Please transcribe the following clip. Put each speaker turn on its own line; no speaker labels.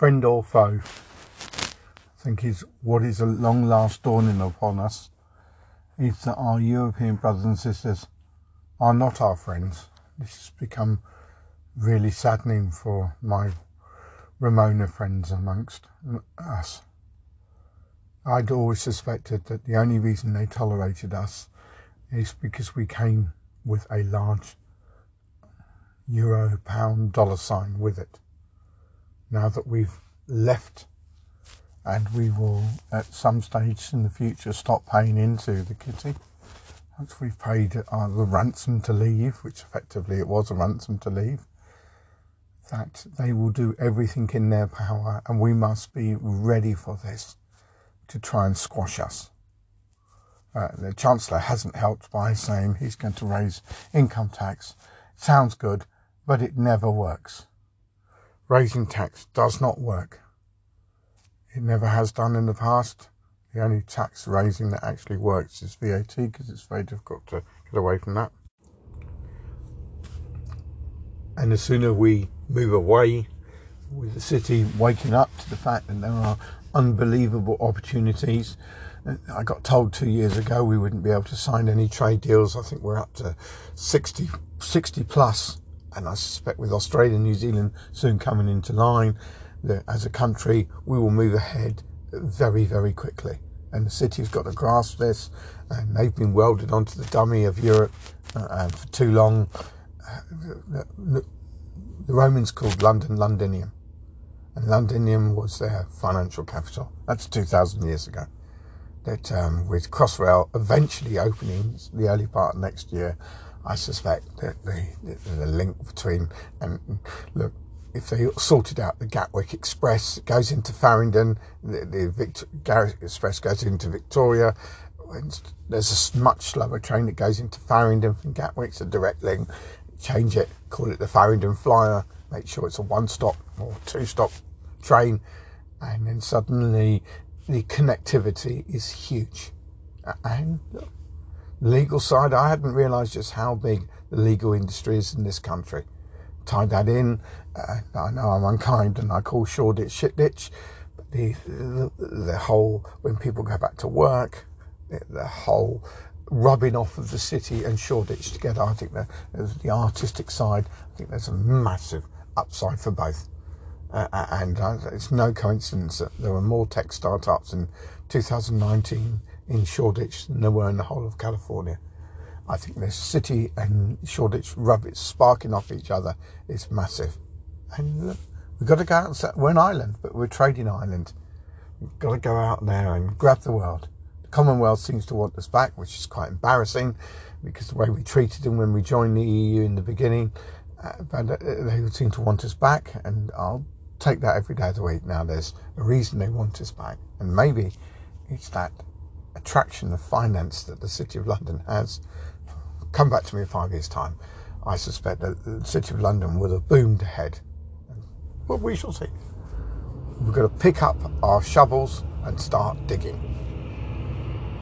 friend or foe, I think is what is a long last dawning upon us is that our European brothers and sisters are not our friends. This has become really saddening for my Remoaner friends amongst us. I'd always suspected that the only reason they tolerated us is because we came with a large euro, pound, dollar sign with it. Now that we've left and we will at some stage in the future stop paying into the kitty. Once we've paid uh, the ransom to leave, which effectively it was a ransom to leave, that they will do everything in their power and we must be ready for this to try and squash us. Uh, the Chancellor hasn't helped by saying he's going to raise income tax. Sounds good, but it never works. Raising tax does not work. It never has done in the past. The only tax raising that actually works is VAT because it's very difficult to get away from that. And the sooner we move away with the city waking up to the fact that there are unbelievable opportunities. Uh, I got told two years ago we wouldn't be able to sign any trade deals. I think we're up to 60, 60 plus, and I suspect with Australia and New Zealand soon coming into line, that as a country we will move ahead very, very quickly. And the city's got to grasp this, and they've been welded onto the dummy of Europe uh, for too long. Uh, the Romans called London Londinium and Londinium was their financial capital. That's 2,000 years ago. That um, with Crossrail eventually opening the early part of next year, I suspect that the, the, the link between and look, if they sorted out the Gatwick Express goes into Farringdon, the, the Victor, Express goes into Victoria. There's a much slower train that goes into Farringdon from Gatwick. It's a direct link. Change it, call it the Farringdon Flyer. Make sure it's a one-stop or two-stop train, and then suddenly the connectivity is huge. And legal side, I hadn't realised just how big the legal industry is in this country. Tie that in. Uh, I know I'm unkind and I call Shoreditch Shitditch, but the, the, the whole when people go back to work, the, the whole rubbing off of the city and Shoreditch together. I think that the artistic side. I think there's a massive upside for both. Uh, and uh, it's no coincidence that there were more tech startups in 2019 in Shoreditch than there were in the whole of California. I think this city and Shoreditch rub it sparking off each other is massive. And look, we've got to go out and we're an island, but we're a trading island. We've got to go out there and grab the world. The Commonwealth seems to want us back, which is quite embarrassing because the way we treated them when we joined the EU in the beginning, uh, but uh, they seem to want us back, and I'll take that every day of the week. Now there's a reason they want us back, and maybe it's that attraction of finance that the City of London has. Come back to me in five years' time. I suspect that the City of London will have boomed ahead. But we shall see. We've got to pick up our shovels and start digging.